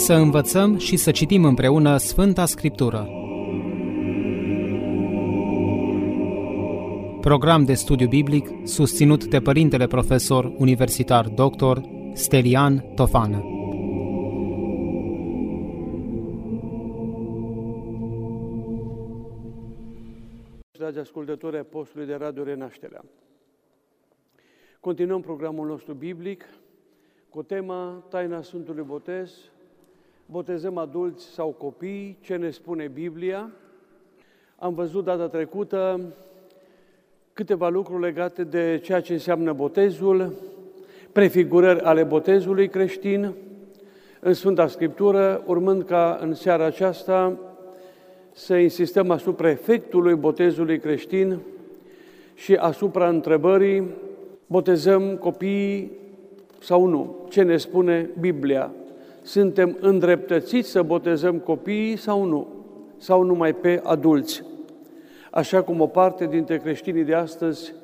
Să învățăm și să citim împreună Sfânta Scriptură. Program de studiu biblic susținut de Părintele Profesor Universitar Dr. Stelian Tofană. Dragi ascultători ai postului de Radio Renașterea, continuăm programul nostru biblic cu tema Taina Sfântului Botez, botezăm adulți sau copii, ce ne spune Biblia. Am văzut data trecută câteva lucruri legate de ceea ce înseamnă botezul, prefigurări ale botezului creștin în Sfânta Scriptură, urmând ca în seara aceasta să insistăm asupra efectului botezului creștin și asupra întrebării botezăm copiii sau nu? Ce ne spune Biblia? Suntem îndreptățiți să botezăm copiii sau nu? Sau numai pe adulți? Așa cum o parte dintre creștinii de astăzi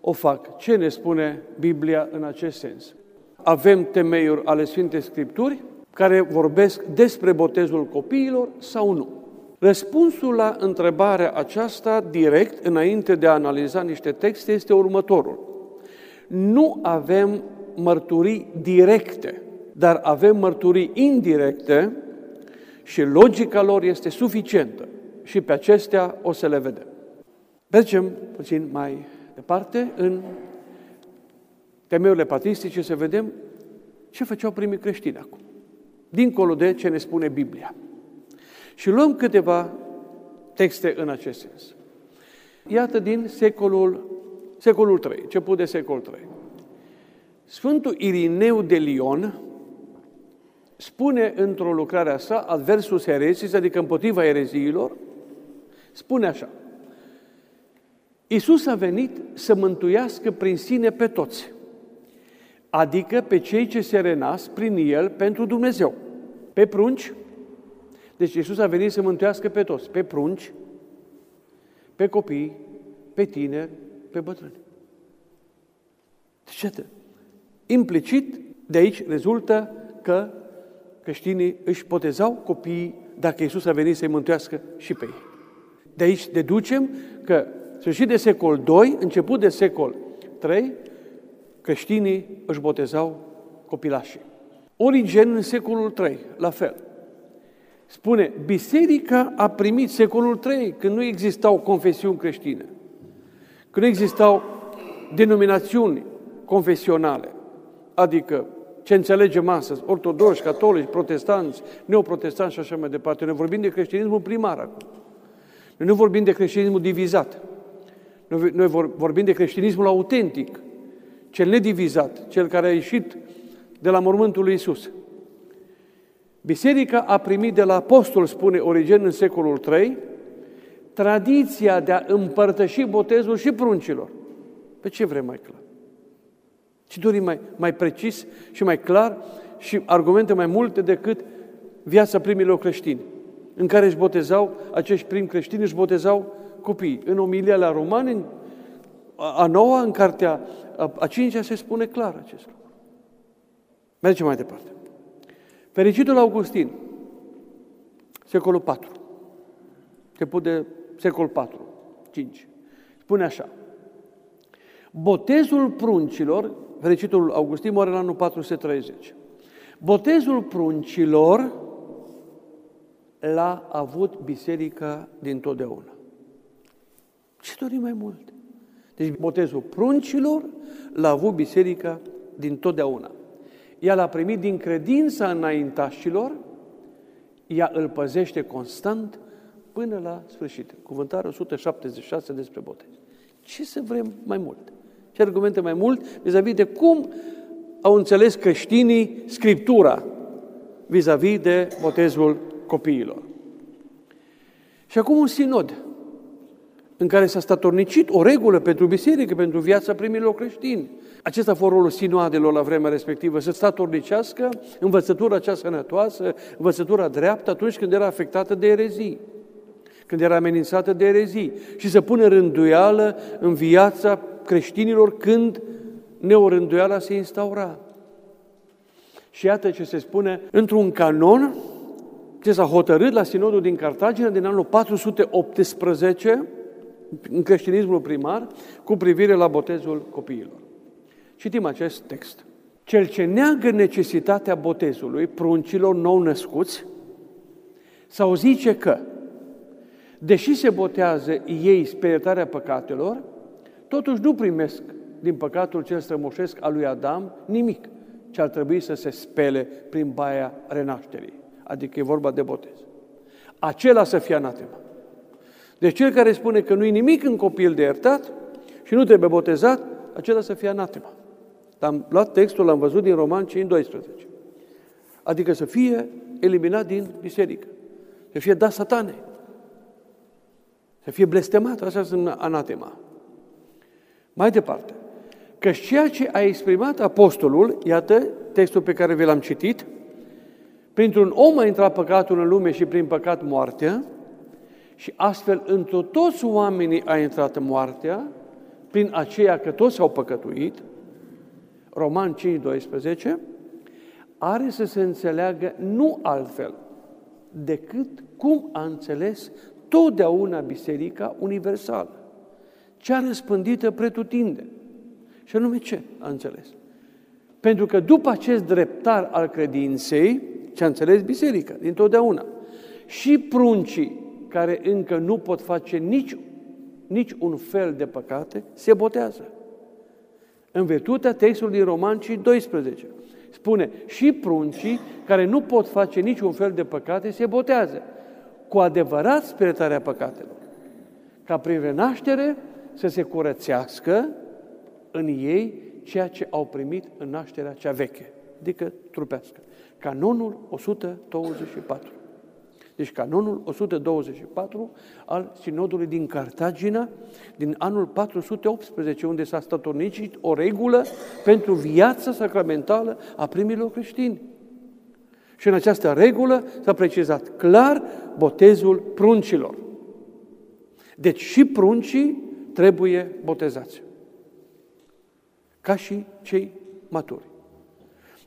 o fac. Ce ne spune Biblia în acest sens? Avem temeiuri ale Sfintei Scripturi care vorbesc despre botezul copiilor sau nu? Răspunsul la întrebarea aceasta, direct, înainte de a analiza niște texte, este următorul. Nu avem mărturii directe, dar avem mărturii indirecte și logica lor este suficientă. Și pe acestea o să le vedem. Mergem puțin mai departe în temeiurile patristice să vedem ce făceau primii creștini acum, dincolo de ce ne spune Biblia. Și luăm câteva texte în acest sens. Iată din secolul, secolul 3, început de secolul 3. Sfântul Irineu de Lion spune într-o lucrare a sa, adversus heresis, adică împotriva ereziilor, spune așa, Iisus a venit să mântuiască prin sine pe toți, adică pe cei ce se renas prin El pentru Dumnezeu, pe prunci, deci Iisus a venit să mântuiască pe toți, pe prunci, pe copii, pe tineri, pe bătrâni. Deci, atât. Implicit, de aici rezultă că creștinii își potezau copiii dacă Iisus a venit să-i mântuiască și pe ei. De aici deducem că sfârșit de secol 2, început de secol 3, creștinii își botezau copilașii. Origen în secolul 3, la fel. Spune, biserica a primit secolul 3, când nu existau confesiuni creștine, când nu existau denominațiuni confesionale adică ce înțelegem astăzi, ortodoxi, catolici, protestanți, neoprotestanți și așa mai departe. Noi vorbim de creștinismul primar acum. Noi nu vorbim de creștinismul divizat. Noi vorbim de creștinismul autentic, cel nedivizat, cel care a ieșit de la mormântul lui Isus. Biserica a primit de la apostol, spune Origen în secolul III, tradiția de a împărtăși botezul și pruncilor. Pe ce vrem mai clar? Ce dorim mai, mai precis și mai clar și argumente mai multe decât viața primilor creștini, în care își botezau, acești primi creștini își botezau copiii. În omilia la romani, a noua, în cartea a, a cincea, se spune clar acest lucru. Mergem mai departe. Fericitul Augustin, secolul 4, început de secol 4, 5, spune așa, Botezul pruncilor fericitul Augustin moare în anul 430. Botezul pruncilor l-a avut biserica din totdeauna. Ce dorim mai mult? Deci botezul pruncilor l-a avut biserica din totdeauna. Ea l-a primit din credința înaintașilor, ea îl păzește constant până la sfârșit. Cuvântarea 176 despre botez. Ce să vrem mai mult? Ce argumente mai mult vis-a-vis de cum au înțeles creștinii Scriptura vis-a-vis de botezul copiilor. Și acum un sinod în care s-a statornicit o regulă pentru biserică, pentru viața primilor creștini. Acesta a fost rolul sinoadelor la vremea respectivă, să statornicească învățătura cea sănătoasă, învățătura dreaptă atunci când era afectată de erezii, când era amenințată de erezii și să pună rânduială în viața creștinilor când neorânduiala se instaura. Și iată ce se spune într-un canon ce s-a hotărât la Sinodul din Cartagina din anul 418 în creștinismul primar cu privire la botezul copiilor. Citim acest text. Cel ce neagă necesitatea botezului pruncilor nou născuți sau zice că, deși se botează ei spre iertarea păcatelor, totuși nu primesc din păcatul cel strămoșesc al lui Adam nimic ce ar trebui să se spele prin baia renașterii. Adică e vorba de botez. Acela să fie anatema. Deci cel care spune că nu-i nimic în copil de iertat și nu trebuie botezat, acela să fie anatema. Am luat textul, l-am văzut din Roman 5, 12. Adică să fie eliminat din biserică. Să fie dat satane. Să fie blestemat. Asta înseamnă anatema. Mai departe. Că ceea ce a exprimat apostolul, iată textul pe care vi l-am citit, printr-un om a intrat păcatul în lume și prin păcat moartea, și astfel într toți oamenii a intrat moartea, prin aceea că toți au păcătuit, Roman 5, 12, are să se înțeleagă nu altfel decât cum a înțeles totdeauna Biserica Universală, cea răspândită pretutinde. Și anume ce a înțeles? Pentru că după acest dreptar al credinței, ce a înțeles Biserica, dintotdeauna, și pruncii care încă nu pot face nici, nici un fel de păcate, se botează. În virtutea textului din Roman 12. Spune, și pruncii care nu pot face niciun fel de păcate se botează. Cu adevărat spre iertarea păcatelor. Ca prin renaștere să se curățească în ei ceea ce au primit în nașterea cea veche, adică trupească. Canonul 124. Deci canonul 124 al Sinodului din Cartagina din anul 418, unde s-a statornicit o regulă pentru viața sacramentală a primilor creștini. Și în această regulă s-a precizat clar botezul pruncilor. Deci și pruncii trebuie botezați. Ca și cei maturi.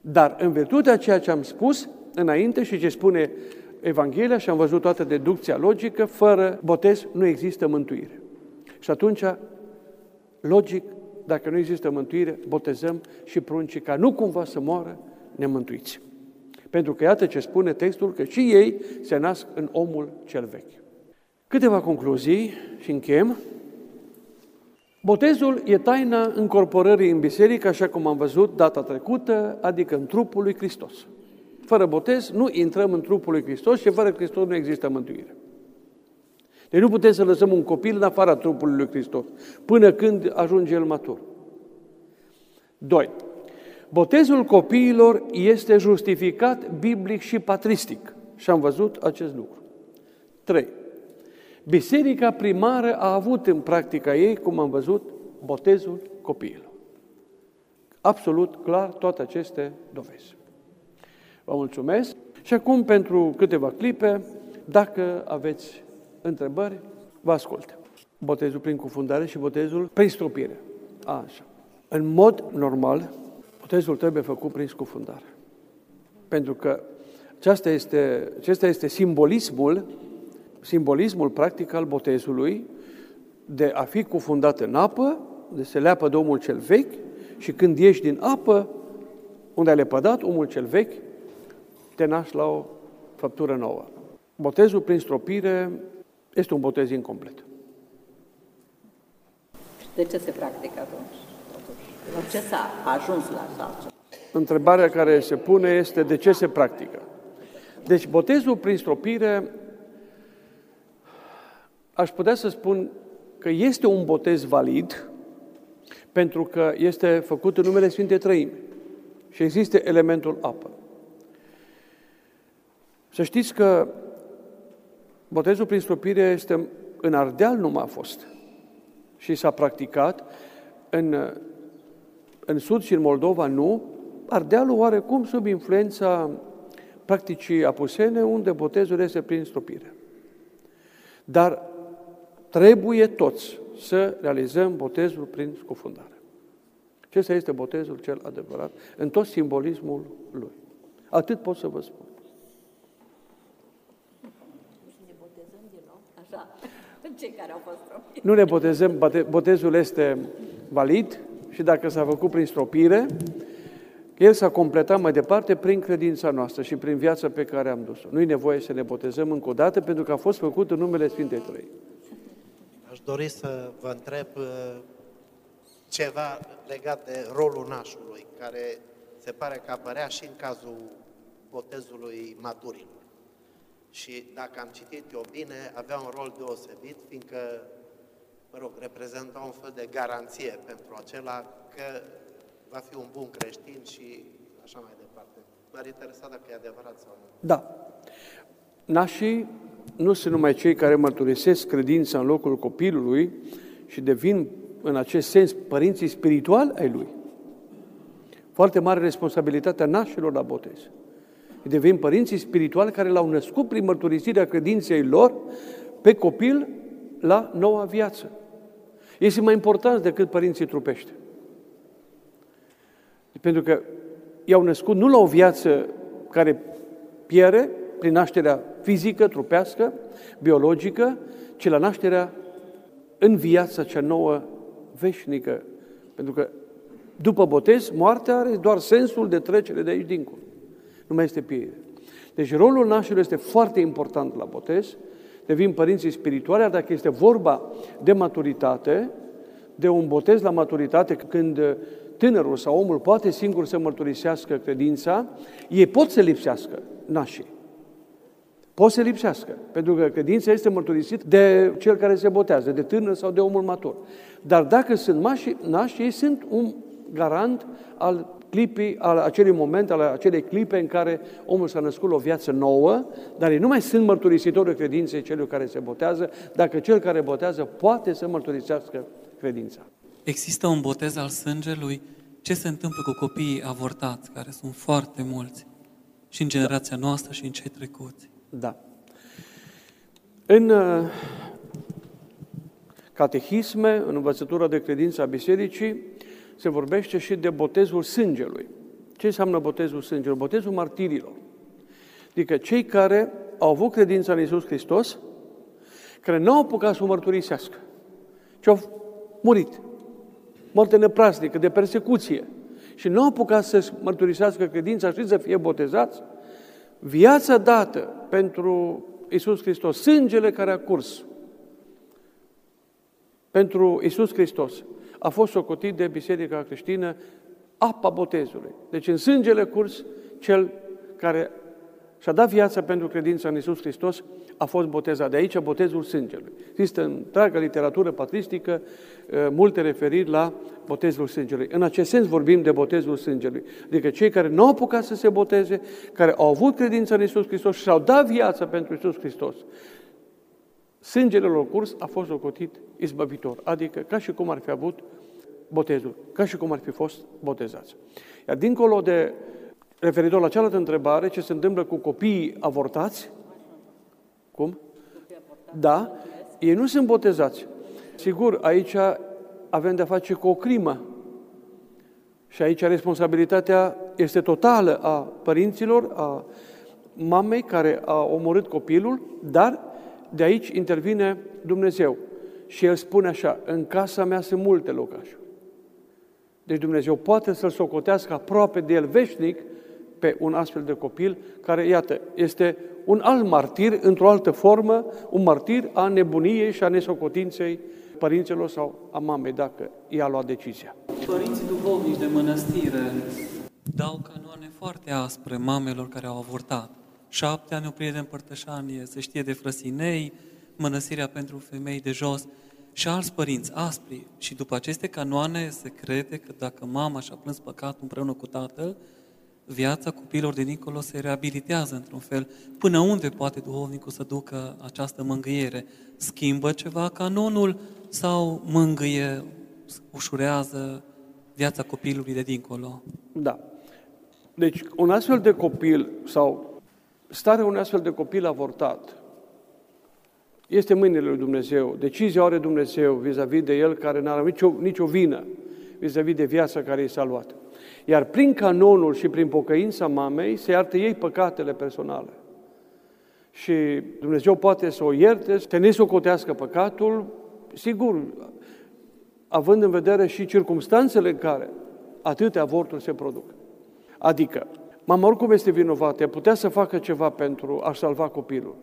Dar în virtutea ceea ce am spus înainte și ce spune Evanghelia și am văzut toată deducția logică, fără botez nu există mântuire. Și atunci, logic, dacă nu există mântuire, botezăm și pruncii ca nu cumva să moară nemântuiți. Pentru că iată ce spune textul, că și ei se nasc în omul cel vechi. Câteva concluzii și închem. Botezul e taina încorporării în biserică, așa cum am văzut data trecută, adică în trupul lui Hristos. Fără botez nu intrăm în trupul lui Hristos și fără Hristos nu există mântuire. Deci nu putem să lăsăm un copil în afara trupului lui Hristos, până când ajunge el matur. 2. Botezul copiilor este justificat biblic și patristic. Și am văzut acest lucru. 3. Biserica primară a avut în practica ei, cum am văzut, botezul copiilor. Absolut clar toate aceste dovezi. Vă mulțumesc și acum pentru câteva clipe, dacă aveți întrebări, vă ascult. Botezul prin cufundare și botezul prin stropire. Așa. În mod normal, botezul trebuie făcut prin scufundare. Pentru că acesta este, acesta este simbolismul, simbolismul practic al botezului de a fi cufundat în apă, de se leapă de omul cel vechi și când ieși din apă, unde ai lepădat omul cel vechi, te naști la o făptură nouă. Botezul prin stropire este un botez incomplet. De ce se practică atunci? De ce s-a ajuns la asta? Întrebarea care se pune este de ce se practică. Deci botezul prin stropire, aș putea să spun că este un botez valid, pentru că este făcut în numele Sfintei Trăimi și există elementul apă. Să știți că botezul prin stropire este în Ardeal nu a fost și s-a practicat în, în Sud și în Moldova nu, Ardealul oarecum sub influența practicii apusene, unde botezul este prin stropire. Dar trebuie toți să realizăm botezul prin scufundare. Acesta este botezul cel adevărat, în tot simbolismul lui. Atât pot să vă spun. Așa, cei care au fost stropiți. Nu ne botezăm, bote- botezul este valid și dacă s-a făcut prin stropire, el s-a completat mai departe prin credința noastră și prin viața pe care am dus-o. Nu e nevoie să ne botezăm încă o dată pentru că a fost făcut în numele Sfintei Trăi. Aș dori să vă întreb uh, ceva legat de rolul nașului, care se pare că apărea și în cazul botezului maturilor. Și dacă am citit eu bine, avea un rol deosebit, fiindcă, mă rog, reprezenta un fel de garanție pentru acela că va fi un bun creștin și așa mai departe. M-ar interesa dacă e adevărat sau nu. Da. Nașii nu sunt numai cei care mărturisesc credința în locul copilului și devin, în acest sens, părinții spirituali ai lui. Foarte mare responsabilitatea nașilor la botez. Devin părinții spirituali care l-au născut prin mărturisirea credinței lor pe copil la noua viață. Ei sunt mai importanți decât părinții trupești. Pentru că i-au născut nu la o viață care pierde prin nașterea fizică, trupească, biologică, ci la nașterea în viața cea nouă veșnică. Pentru că după botez, moartea are doar sensul de trecere de aici dincolo. Nu mai este pierdere. Deci rolul nașului este foarte important la botez, devin părinții spirituali, dar dacă este vorba de maturitate, de un botez la maturitate, când tânărul sau omul poate singur să mărturisească credința, ei pot să lipsească nașii. Pot să lipsească, pentru că credința este mărturisit de cel care se botează, de tânăr sau de omul matur. Dar dacă sunt mași, nași, ei sunt un garant al clipii, al acelui moment, al acelei clipe în care omul s-a născut o viață nouă, dar ei nu mai sunt mărturisitori de credinței celui care se botează, dacă cel care botează poate să mărturisească credința. Există un botez al sângelui? Ce se întâmplă cu copiii avortați, care sunt foarte mulți, și în generația noastră și în cei trecuți? Da. În uh, catehisme, în învățătura de credință a Bisericii, se vorbește și de botezul sângelui. Ce înseamnă botezul sângelui? Botezul martirilor. Adică cei care au avut credința în Iisus Hristos, care nu au apucat să o mărturisească, ci au murit. Moarte neprasnică, de persecuție. Și nu au apucat să mărturisească credința și să fie botezați, viața dată pentru Isus Hristos, sângele care a curs pentru Isus Hristos, a fost socotit de Biserica creștină apa botezului. Deci în sângele curs, cel care și-a dat viața pentru credința în Isus Hristos a fost botezat. De aici botezul sângelui. Există în întreaga literatură patristică uh, multe referiri la botezul sângelui. În acest sens vorbim de botezul sângelui. Adică cei care nu au apucat să se boteze, care au avut credința în Isus Hristos și și-au dat viața pentru Isus Hristos, sângele lor curs a fost ocotit izbăvitor. Adică ca și cum ar fi avut botezul, ca și cum ar fi fost botezați. Iar dincolo de referitor la cealaltă întrebare, ce se întâmplă cu copiii avortați, cum? Da, ei nu sunt botezați. Sigur, aici avem de-a face cu o crimă. Și aici responsabilitatea este totală a părinților, a mamei care a omorât copilul, dar de aici intervine Dumnezeu. Și El spune așa, în casa mea sunt multe locașuri. Deci Dumnezeu poate să-l socotească aproape de el veșnic pe un astfel de copil care, iată, este un alt martir, într-o altă formă, un martir a nebuniei și a nesocotinței părinților sau a mamei, dacă i-a luat decizia. Părinții duhovnici de mănăstire dau canoane foarte aspre mamelor care au avortat. Șapte ani oprire de împărtășanie, se știe de frăsinei, mănăstirea pentru femei de jos și alți părinți aspri. Și după aceste canoane se crede că dacă mama și-a plâns păcatul împreună cu tatăl, viața copilor de dincolo se reabilitează într-un fel. Până unde poate duhovnicul să ducă această mângâiere? Schimbă ceva canonul sau mângâie, ușurează viața copilului de dincolo? Da. Deci, un astfel de copil sau starea unui astfel de copil avortat este mâinile lui Dumnezeu. Decizia are Dumnezeu vis-a-vis de el care n-are nicio, nicio vină. vis-a-vis de viața care i s-a luat. Iar prin canonul și prin pocăința mamei se iartă ei păcatele personale. Și Dumnezeu poate să o ierte, să ne socotească păcatul, sigur, având în vedere și circumstanțele în care atâtea avorturi se produc. Adică, mama oricum este vinovată, putea să facă ceva pentru a salva copilul.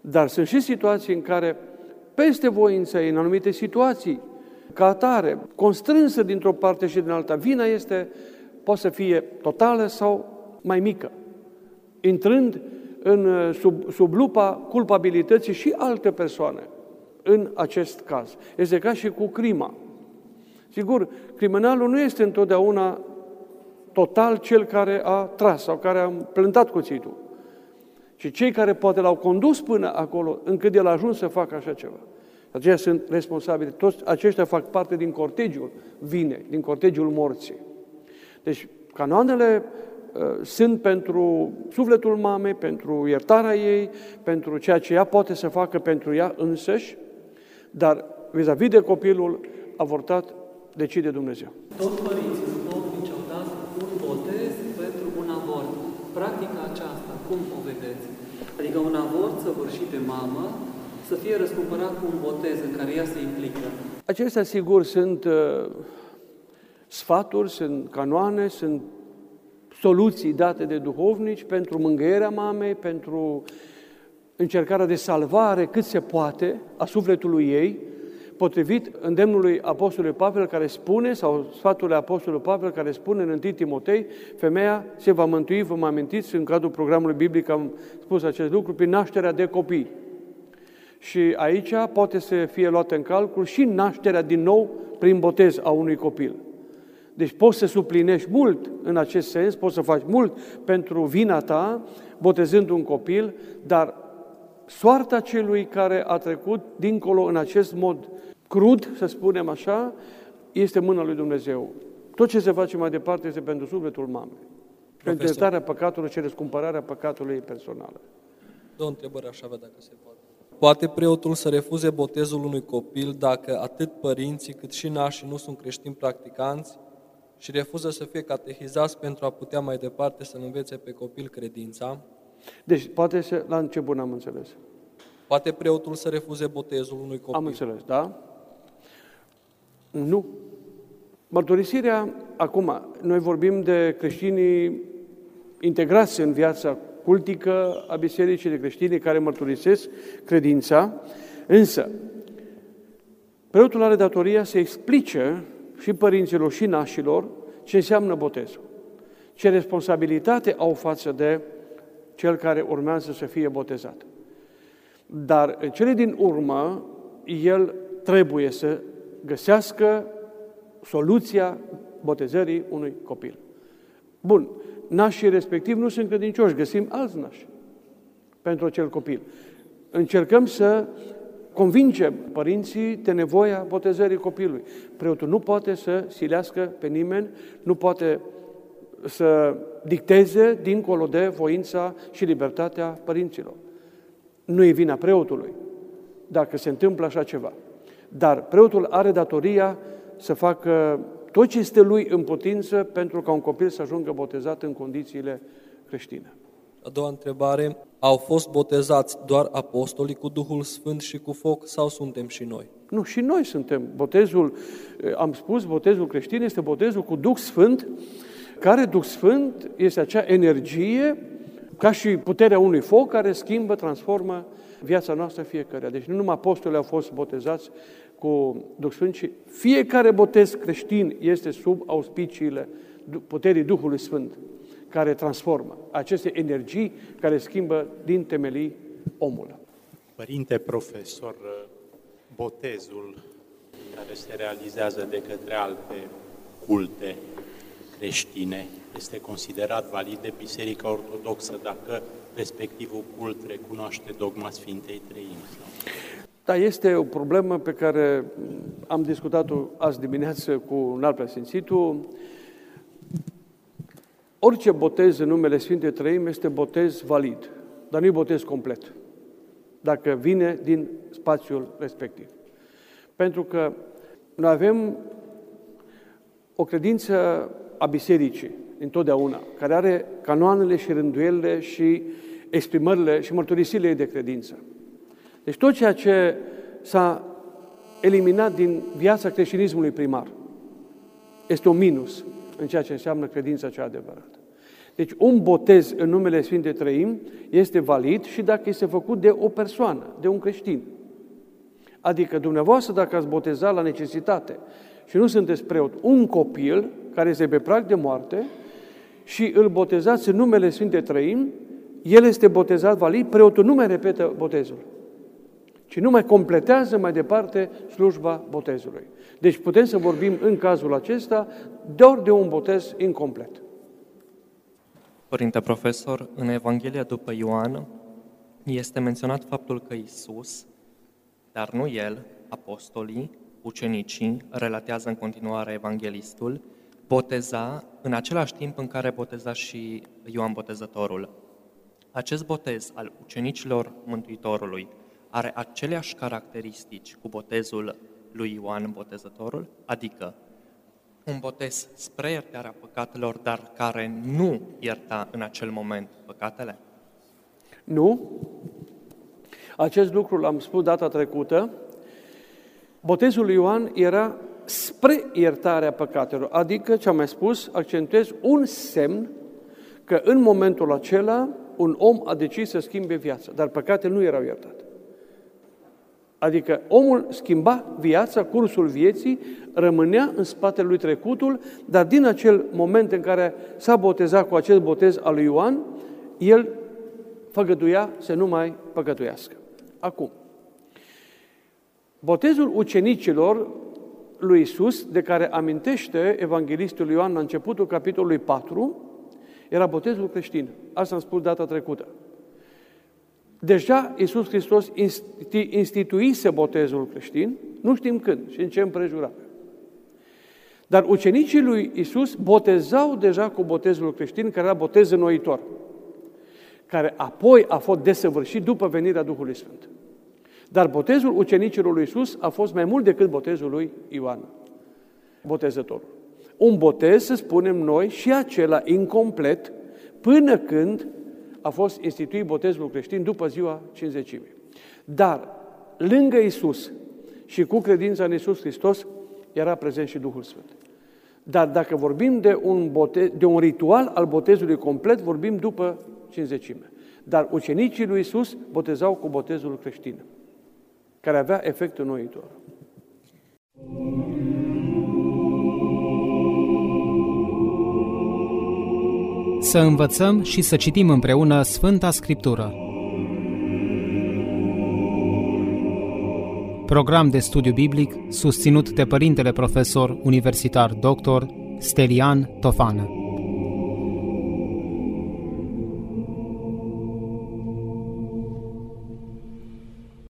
Dar sunt și situații în care, peste voința ei, în anumite situații, ca atare, constrânsă dintr-o parte și din alta, vina este, poate să fie totală sau mai mică, intrând în, sub, sub lupa culpabilității și alte persoane în acest caz. Este ca și cu crima. Sigur, criminalul nu este întotdeauna total cel care a tras sau care a plântat cuțitul, ci cei care poate l-au condus până acolo, încât el a ajuns să facă așa ceva. Aceia sunt responsabili. Toți aceștia fac parte din cortegiul vine, din cortegiul morții. Deci, canoanele uh, sunt pentru sufletul mamei, pentru iertarea ei, pentru ceea ce ea poate să facă pentru ea însăși, dar vis-a-vis de copilul avortat, decide Dumnezeu. Tot părinții duhovnici au dat un botez pentru un avort. Practica aceasta, cum o vedeți? Adică un avort săvârșit de mamă să fie răscumpărat cu un botez în care ea se implică. Acestea, sigur, sunt uh, sfaturi, sunt canoane, sunt soluții date de duhovnici pentru mângâierea mamei, pentru încercarea de salvare cât se poate a sufletului ei, potrivit îndemnului Apostolului Pavel care spune, sau sfatului Apostolului Pavel care spune în 1 Timotei, femeia se va mântui, vă mă amintiți, în cadrul programului biblic am spus acest lucru, prin nașterea de copii. Și aici poate să fie luată în calcul și nașterea din nou prin botez a unui copil. Deci poți să suplinești mult în acest sens, poți să faci mult pentru vina ta, botezând un copil, dar soarta celui care a trecut dincolo în acest mod crud, să spunem așa, este mâna lui Dumnezeu. Tot ce se face mai departe este pentru sufletul mamei. Pentru iertarea păcatului și răscumpărarea păcatului personal. Două întrebări aș avea dacă se poate. Poate preotul să refuze botezul unui copil dacă atât părinții cât și nașii nu sunt creștini practicanți și refuză să fie catehizați pentru a putea mai departe să învețe pe copil credința? Deci, poate să, la început n-am înțeles. Poate preotul să refuze botezul unui copil? Am înțeles, da? Nu. Mărturisirea, acum, noi vorbim de creștinii integrați în viața cultică a bisericii de creștini care mărturisesc credința, însă preotul are datoria să explice și părinților și nașilor ce înseamnă botezul, ce responsabilitate au față de cel care urmează să fie botezat. Dar în cele din urmă, el trebuie să găsească soluția botezării unui copil. Bun, nașii respectiv nu sunt credincioși, găsim alți nași pentru acel copil. Încercăm să convingem părinții de nevoia botezării copilului. Preotul nu poate să silească pe nimeni, nu poate să dicteze dincolo de voința și libertatea părinților. Nu e vina preotului dacă se întâmplă așa ceva. Dar preotul are datoria să facă tot ce este lui în putință pentru ca un copil să ajungă botezat în condițiile creștine. A doua întrebare, au fost botezați doar apostolii cu Duhul Sfânt și cu foc sau suntem și noi? Nu, și noi suntem. Botezul, am spus, botezul creștin este botezul cu Duh Sfânt, care Duh Sfânt este acea energie ca și puterea unui foc care schimbă, transformă viața noastră fiecare. Deci nu numai apostolii au fost botezați cu Duh Sfânt, ci fiecare botez creștin este sub auspiciile puterii Duhului Sfânt, care transformă aceste energii care schimbă din temelii omul. Părinte profesor, botezul care se realizează de către alte culte creștine este considerat valid de Biserica Ortodoxă dacă respectivul cult recunoaște dogma Sfintei Treimi. Da, este o problemă pe care am discutat-o azi dimineață cu un alt preasfințitul. Orice botez în numele Sfintei Treimi este botez valid, dar nu e botez complet, dacă vine din spațiul respectiv. Pentru că noi avem o credință a bisericii, întotdeauna, care are canoanele și rânduielile și exprimările și mărturisirile ei de credință. Deci tot ceea ce s-a eliminat din viața creștinismului primar este un minus în ceea ce înseamnă credința cea adevărată. Deci un botez în numele Sfinte Trăim este valid și dacă este făcut de o persoană, de un creștin. Adică dumneavoastră, dacă ați botezat la necesitate și nu sunteți preot, un copil care este pe prag de moarte și îl botezați în numele Sfinte Trăim, el este botezat valid, preotul nu mai repetă botezul, ci nu mai completează mai departe slujba botezului. Deci putem să vorbim în cazul acesta doar de un botez incomplet. Părinte profesor, în Evanghelia după Ioan este menționat faptul că Isus, dar nu el, apostolii, ucenicii, relatează în continuare evanghelistul, boteza în același timp în care boteza și Ioan Botezătorul. Acest botez al ucenicilor Mântuitorului are aceleași caracteristici cu botezul lui Ioan Botezătorul, adică un botez spre iertarea păcatelor, dar care nu ierta în acel moment păcatele? Nu. Acest lucru l-am spus data trecută. Botezul lui Ioan era spre iertarea păcatelor, adică, ce am mai spus, accentuez un semn că în momentul acela un om a decis să schimbe viața, dar păcatele nu erau iertate. Adică omul schimba viața, cursul vieții, rămânea în spatele lui trecutul, dar din acel moment în care s-a botezat cu acest botez al lui Ioan, el făgăduia să nu mai păcătuiască. Acum, botezul ucenicilor lui Isus, de care amintește Evanghelistul Ioan la începutul capitolului 4, era botezul creștin. Asta am spus data trecută. Deja Iisus Hristos instituise botezul creștin, nu știm când și în ce împrejurare. Dar ucenicii lui Iisus botezau deja cu botezul creștin, care era botez înnoitor, care apoi a fost desăvârșit după venirea Duhului Sfânt. Dar botezul ucenicilor lui Iisus a fost mai mult decât botezul lui Ioan, botezătorul. Un botez, să spunem noi, și acela incomplet, până când a fost instituit botezul creștin după ziua cinzecimii. Dar, lângă Isus și cu credința în Isus Hristos, era prezent și Duhul Sfânt. Dar dacă vorbim de un, bote, de un ritual al botezului complet, vorbim după cinzecime. Dar ucenicii lui Isus botezau cu botezul creștin, care avea efect înnoitor. Să învățăm și să citim împreună Sfânta Scriptură. Program de studiu biblic susținut de Părintele Profesor Universitar Dr. Stelian Tofană.